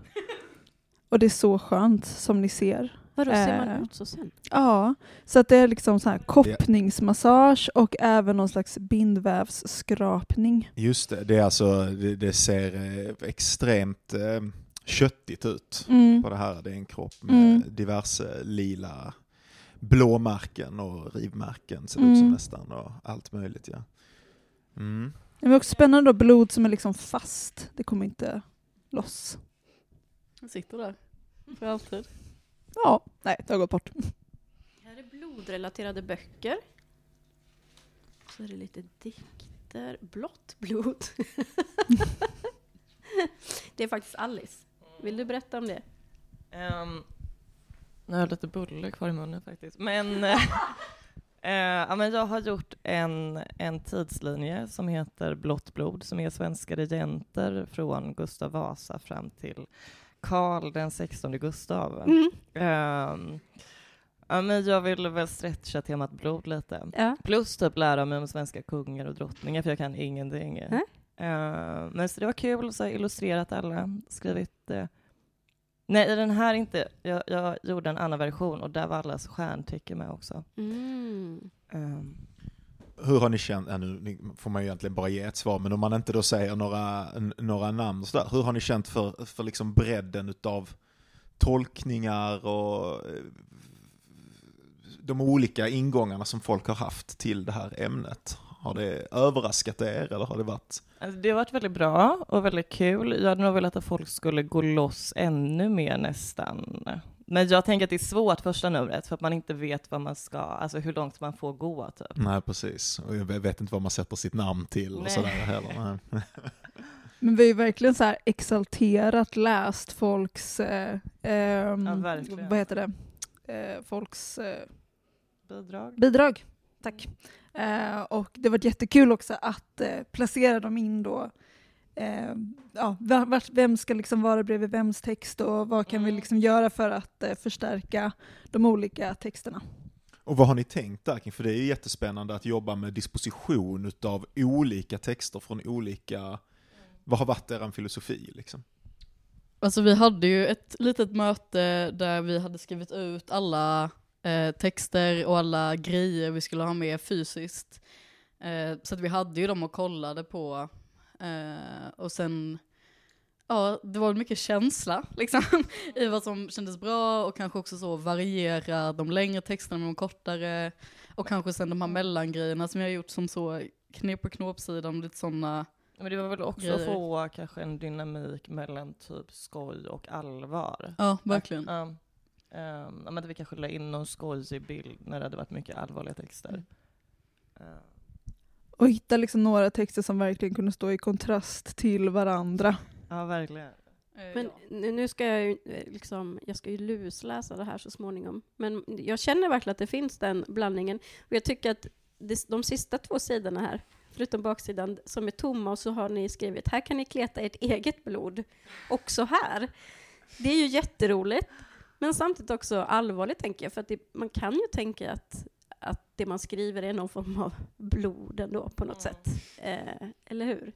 Och det är så skönt som ni ser. Vadå, ser man eh, ut så sen? Ja, så att det är liksom så här koppningsmassage och även någon slags bindvävsskrapning. Just det, det, är alltså, det, det ser eh, extremt eh, köttigt ut Mm. på det här. Det är en kropp med Mm. diverse lila blåmärken och rivmärken ser det ut som Mm. nästan och allt möjligt. Ja. Mm. Det är också spännande då, blod som är liksom fast. Det kommer inte loss. Jag sitter där. För alltid. Ja, nej det har gått bort. Här är blodrelaterade böcker. Så är det lite dikter. Blått blod. det är faktiskt Alice. Vill du berätta om det? Um, nu har jag lite bulle kvar i munnen faktiskt. Men, eh, eh, ja, men jag har gjort en, en tidslinje som heter Blått blod, som är svenska regenter från Gustav Vasa fram till Karl den 16 Gustav. Mm. Ehm, ja, men jag ville väl stretcha temat blod lite. Ja. Plus typ lära mig om svenska kungar och drottningar, för jag kan ingenting. Nej. Ehm, men så det var kul, så har jag illustrerat alla, skrivit... eh, nej, i den här inte. Jag, jag gjorde en annan version och där var allas stjärntecken med också. Mm. Ehm, hur har ni känt, ja, nu får man ju egentligen bara ge ett svar, men om man inte då säger några, några namn och sådär, hur har ni känt för, för liksom bredden utav tolkningar och eh, de olika ingångarna som folk har haft till det här ämnet? Har det överraskat er eller har det varit alltså, det har varit väldigt bra och väldigt kul. Jag hade nog velat att folk skulle gå loss ännu mer nästan. Men jag tänker att det är svårt första numret för att man inte vet vad man ska, alltså hur långt man får gå typ. Nej, precis. Och jag vet inte vad man sätter sitt namn till och Nej. sådär heller. Nej. Men vi har ju verkligen så här exalterat läst folks, eh, ehm, Ja, vad heter det, eh, folks eh, Bidrag. bidrag. Tack. Eh, och det var jättekul också att eh, placera dem in då. Eh, ja, vem ska liksom vara bredvid vems text och vad kan vi Mm. liksom göra för att eh, förstärka de olika texterna. Och vad har ni tänkt där kring? För det är ju jättespännande att jobba med disposition utav olika texter från olika... Vad har varit er filosofi liksom? Alltså vi hade ju ett litet möte där vi hade skrivit ut alla eh, texter och alla grejer vi skulle ha med fysiskt. Eh, så att vi hade ju dem och kollade på. Eh, och sen, ja det var mycket känsla liksom i vad som kändes bra och kanske också så variera de längre texterna med de kortare. Och kanske sen de här mellangrejerna som jag har gjort som så knep på knåpsidan, lite sådana. Men det var väl också Grejer. att få kanske en dynamik mellan typ skoj och allvar. Ja, verkligen. Ja. Um, men att vi kanske la in någon skojig bild när det hade varit mycket allvarliga texter. Uh, Och hitta liksom några texter som verkligen kunde stå i kontrast till varandra. ja, verkligen. Men nu ska jag ju eh, liksom, jag ska ju lusläsa det här så småningom. Men jag känner verkligen att det finns den blandningen. Och jag tycker att det, de sista två sidorna här, förutom baksidan, som är tomma och så har ni skrivit, här kan ni kleta ert eget blod, också här. Det är ju jätteroligt, men samtidigt också allvarligt tänker jag, för att det, man kan ju tänka att, att det man skriver är någon form av blod ändå på något Mm. sätt. Eh, eller hur?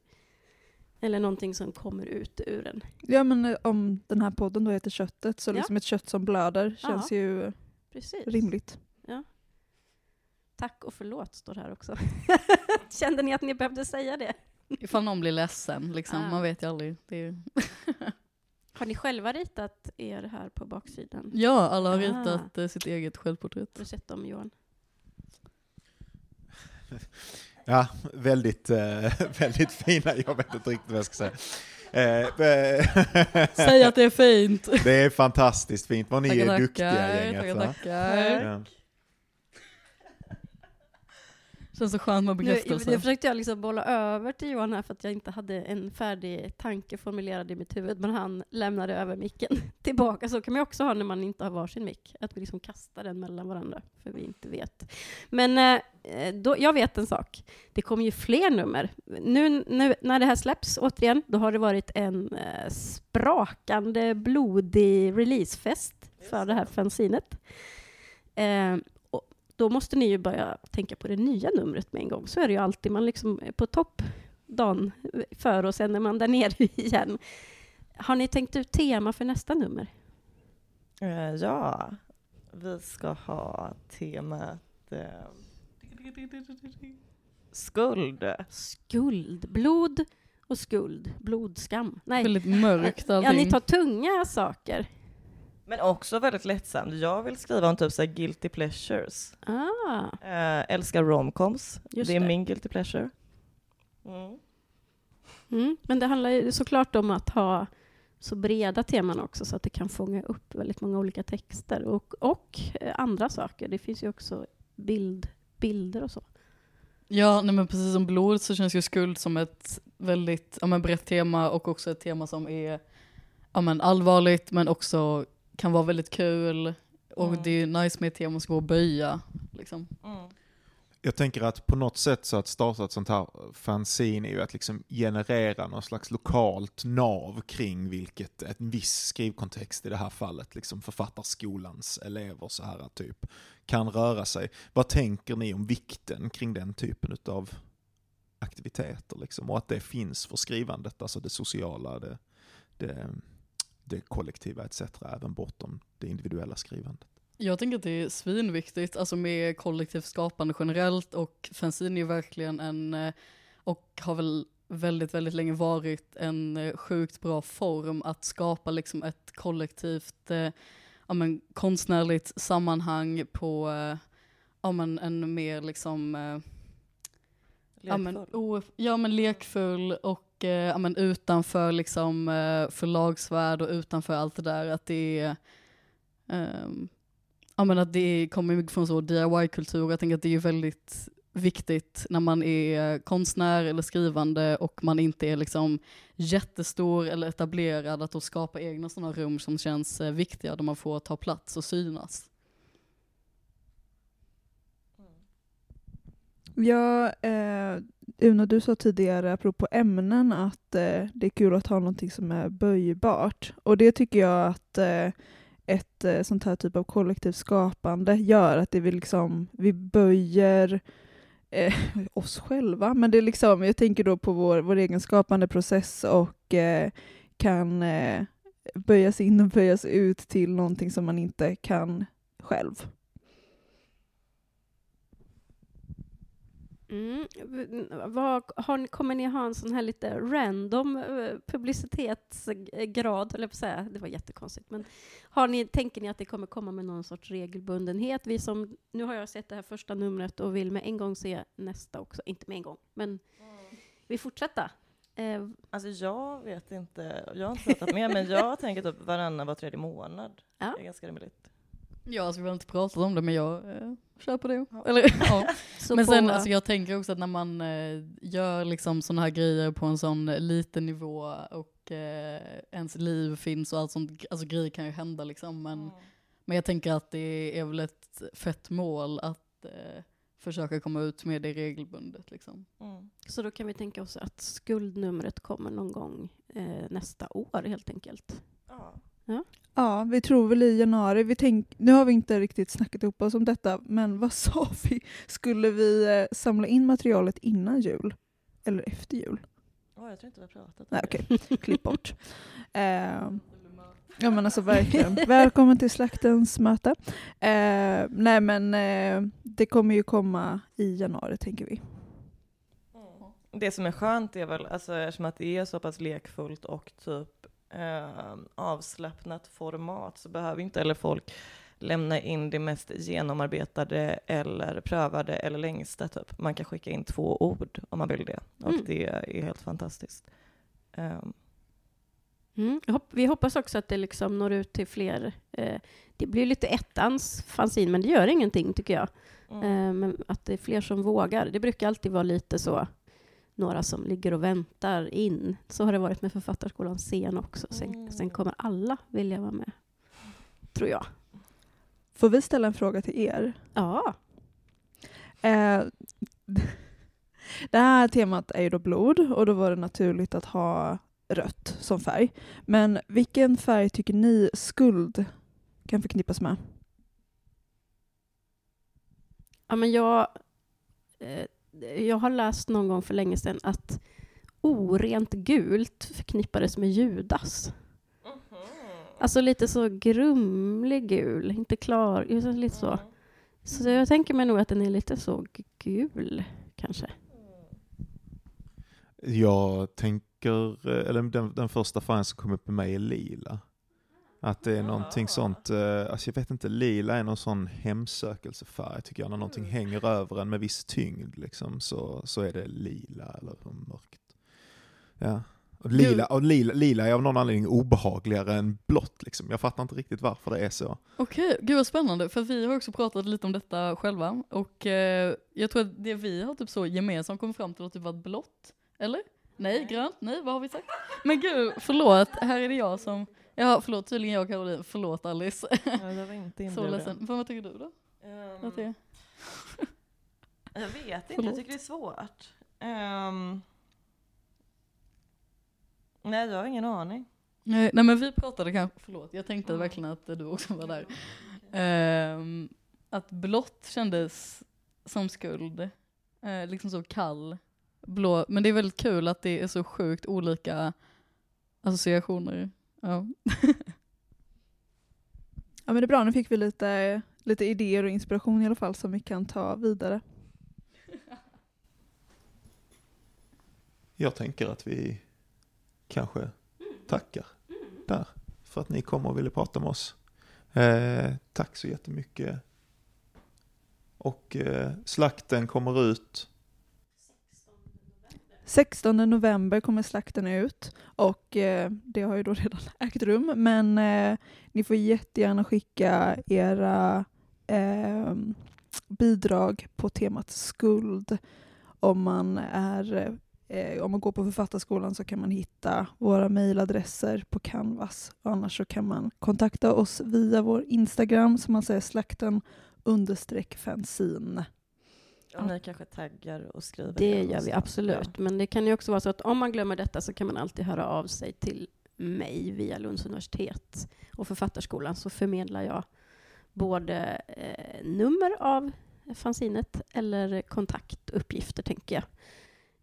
Eller någonting som kommer ut ur en. Ja men eh, om den här podden då heter Köttet så Ja. liksom ett kött som blöder känns ju Precis. rimligt. Tack och förlåt står här också. Kände ni att ni behövde säga det? Ifall någon blir ledsen, liksom. Ah. man vet ju aldrig. Det är ju... Har ni själva ritat er här på baksidan? Ja, alla har Ah. ritat eh, sitt eget självporträtt. Har du sett dem Johan? Ja, väldigt, eh, väldigt fina. Jag vet inte riktigt vad jag ska säga. Eh, Säg att det är fint! det är fantastiskt fint vad ni Tackar, är duktiga tackar, gänget. tackar, tackar. Ja. Känns så skönt med Nu, bekräftelse. nu försökte jag liksom bolla över till Johan här för att jag inte hade en färdig tanke formulerad i mitt huvud, men han lämnade över micken tillbaka. Så kan man också ha när man inte har varsin mick, att vi liksom kastar den mellan varandra, för vi inte vet. Men eh, då, jag vet en sak, det kommer ju fler nummer. Nu, nu när det här släpps, återigen, då har det varit en eh, sprakande, blodig releasefest för det här fanzinet. Eh, då måste ni ju börja tänka på det nya numret med en gång. Så är det ju alltid, man liksom är på topp dagen för och sen är man där nere igen. Har ni tänkt ut tema för nästa nummer? Eh, ja, vi ska ha temat eh, skuld. Skuld, blod och skuld, blodskam. Nej, Väldigt mörkt ja, allting. ni tar tunga saker. Men också väldigt lättsamt. Jag vill skriva om typ så här guilty pleasures. Ah, Eh, älskar romcoms. Just Det är det. min guilty pleasure. Mm. mm. Men det handlar ju såklart om att ha så breda teman också så att det kan fånga upp väldigt många olika texter och, och eh, andra saker. Det finns ju också bild, bilder och så. Ja, nej men precis som blod så känns ju skuld som ett väldigt ja, men brett tema och också ett tema som är ja, men allvarligt men också kan vara väldigt kul. Och Mm. det är nice med ett tema som går att böja. Liksom. Mm. Jag tänker att på något sätt så att starta ett sånt här fanzine är ju att liksom generera någon slags lokalt nav kring vilket, en viss skrivkontext i det här fallet, liksom författarskolans elever så här typ, kan röra sig. Vad tänker ni om vikten kring den typen av aktiviteter liksom? Och att det finns för skrivandet, alltså det sociala, det, det, det kollektiva etc. Även bortom det individuella skrivandet. Jag tänker att det är svinviktigt, alltså med kollektivt skapande generellt och fanzine är verkligen en, eh, och har väl väldigt, väldigt länge varit en eh, sjukt bra form att skapa liksom ett kollektivt eh, ja, men, konstnärligt sammanhang på ja, men, en mer liksom eh, ja, men, Lekfull. o, ja men lekfull och eh, men, utanför liksom eh, förlagsvärld och utanför allt det där att det är ehm, ja men att det kommer mycket från så DIY-kultur jag tänker att det är väldigt viktigt när man är konstnär eller skrivande och man inte är liksom jättestor eller etablerad att då skapa egna sådana rum som känns eh, viktiga där man får ta plats och synas. Ja, eh, Uno, du sa tidigare apropå ämnen att eh, det är kul att ha någonting som är böjbart. Och det tycker jag att eh, ett eh, sånt här typ av kollektivt skapande gör, att det vi liksom, vi böjer eh, oss själva, men det är liksom, jag tänker då på vår, vår egen skapande process och eh, kan eh, böjas in och böjas ut till någonting som man inte kan själv. Mm. Vad, har kommer ni ha en sån här lite random eh, publicitetsgrad, eller på säga, det var jättekonstigt, men har ni, tänker ni att det kommer komma med någon sorts regelbundenhet? Vi som, nu har jag sett det här första numret och vill med en gång se nästa också, inte med en gång, men vi fortsätter. Eh, Alltså jag vet inte, jag har inte pratat med men jag tänker typ varannan var tredje månad. Ja. Det är ganska rimligt. Ja, alltså vi har inte pratat om det men jag eh, kör på det. Eller, ja. Men sen, alltså jag tänker också att när man eh, gör liksom sådana här grejer på en sån eh, liten nivå och eh, ens liv finns och allt sånt, alltså grejer kan ju hända liksom. Men, men jag tänker att det är väl ett fett mål att eh, försöka komma ut med det regelbundet liksom. Mm. så då kan vi tänka oss att skuldnumret kommer någon gång eh, nästa år helt enkelt. Ja. Ja, vi tror väl i januari. Vi tänk, nu har vi inte riktigt snackat ihop oss om detta, men vad sa vi? Skulle vi eh, samla in materialet innan jul? Eller efter jul? Åh, jag tror inte vi har pratat om Nej, det. okej. Klipp bort. Eh, ja, men alltså verkligen. Välkommen till slaktens möte. Eh, nej, men eh, det kommer ju komma i januari, tänker vi. Mm. Det som är skönt är väl, alltså eftersom att det är så pass lekfullt och typ eh, avslappnat format så behöver inte eller folk lämna in det mest genomarbetade eller prövade eller längsta typ. Man kan skicka in två ord om man vill det och Mm. det är helt fantastiskt. Um, Mm. Vi hoppas också att det liksom når ut till fler. Eh, det blir lite ettans fanzin, men det gör ingenting tycker jag. Mm. Eh, men att det är fler som vågar. Det brukar alltid vara lite så, några som ligger och väntar in. Så har det varit med Författarskolan scen också. Sen, Mm. sen kommer alla vilja vara med, tror jag. Får vi ställa en fråga till er? Ja, Eh, det här temat är ju då blod och då var det naturligt att ha rött som färg. Men vilken färg tycker ni skuld kan förknippas med? ja men jag, eh, jag har läst någon gång för länge sedan att orent gult förknippades med Judas. Alltså lite så grumlig gul, inte klar, just lite så. Så jag tänker mig nog att den är lite så gul, kanske. Jag tänker, eh, eller den, den första färgen som kom upp i mig är lila. Att det är någonting sånt, eh, alltså jag vet inte, lila är någon sån hemsökelsefärg tycker jag, när någonting hänger över en med viss tyngd liksom, så, så är det lila eller mörkt. Ja. Och lila, och lila, lila är av någon anledning obehagligare än blått liksom. Jag fattar inte riktigt varför det är så. Okej, gud vad spännande, för vi har också pratat lite om detta själva och eh, jag tror att det vi har typ så gemensamt kommit fram till har typ varit blått, eller? Nej, grönt, nej, vad har vi sagt? Men gud, förlåt, här är det jag som, ja förlåt, tydligen jag och Caroline, förlåt Alice. Ja, jag var inte Så ledsen, men vad tycker du då? Att det- Jag vet inte, Förlåt. jag tycker det är svårt. Ehm, nej, jag har ingen aning. Nej, nej men vi pratade kanske, förlåt, jag tänkte Mm. verkligen att du också var där. Ehm, att blått kändes som skuld, eh, liksom så kall, blå, men det är väldigt kul att det är så sjukt olika associationer. Ja. Ja men det är bra, nu fick vi lite, lite idéer och inspiration i alla fall som vi kan ta vidare. Jag tänker att vi kanske tackar där för att ni kom och ville prata med oss. Eh, tack så jättemycket. Och eh, slakten kommer ut 16 november kommer slakten ut och eh, det har ju då redan ägt rum men eh, ni får jättegärna skicka era eh, bidrag på temat skuld. Om man, är, eh, om man går på Författarskolan så kan man hitta våra mejladresser på Canvas. Annars så kan man kontakta oss via vår Instagram som man säger slakten understreck fanzine. Och ni kanske taggar och skriver Det gör vi absolut. Men det kan ju också vara så att om man glömmer detta så kan man alltid höra av sig till mig via Lunds universitet och Författarskolan så förmedlar jag både eh, nummer av fanzinet eller kontaktuppgifter, tänker jag.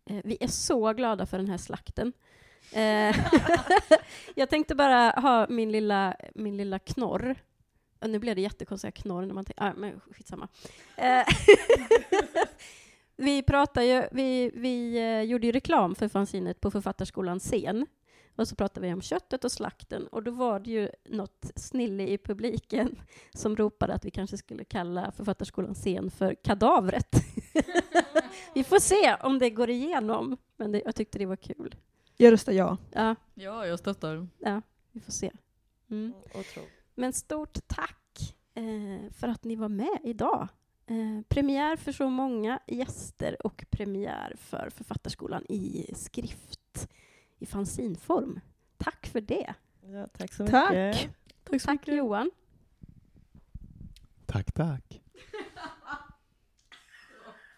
Eh, vi är så glada för den här slakten. Eh, jag tänkte bara ha min lilla, min lilla knorr. Och nu blev det säga knorr när man tänker, ah, men skitsamma. Eh, vi pratade ju, vi, vi eh, gjorde ju reklam för fanzinet på Författarskolan scen. Och så pratade vi om köttet och slakten och då var det ju något snille i publiken som ropade att vi kanske skulle kalla Författarskolan scen för kadavret. vi får se om det går igenom, men det, jag tyckte det var kul. Jag röstar ja. Ja, ja, jag stöttar. ja vi får se. Mm. Och tro. Men stort tack eh, för att ni var med idag. Eh, premiär för så många gäster och premiär för Författarskolan i skrift i fanzinform. Tack för det. Ja, tack så Tack. mycket. Tack så Tack mycket. Johan. Tack, tack.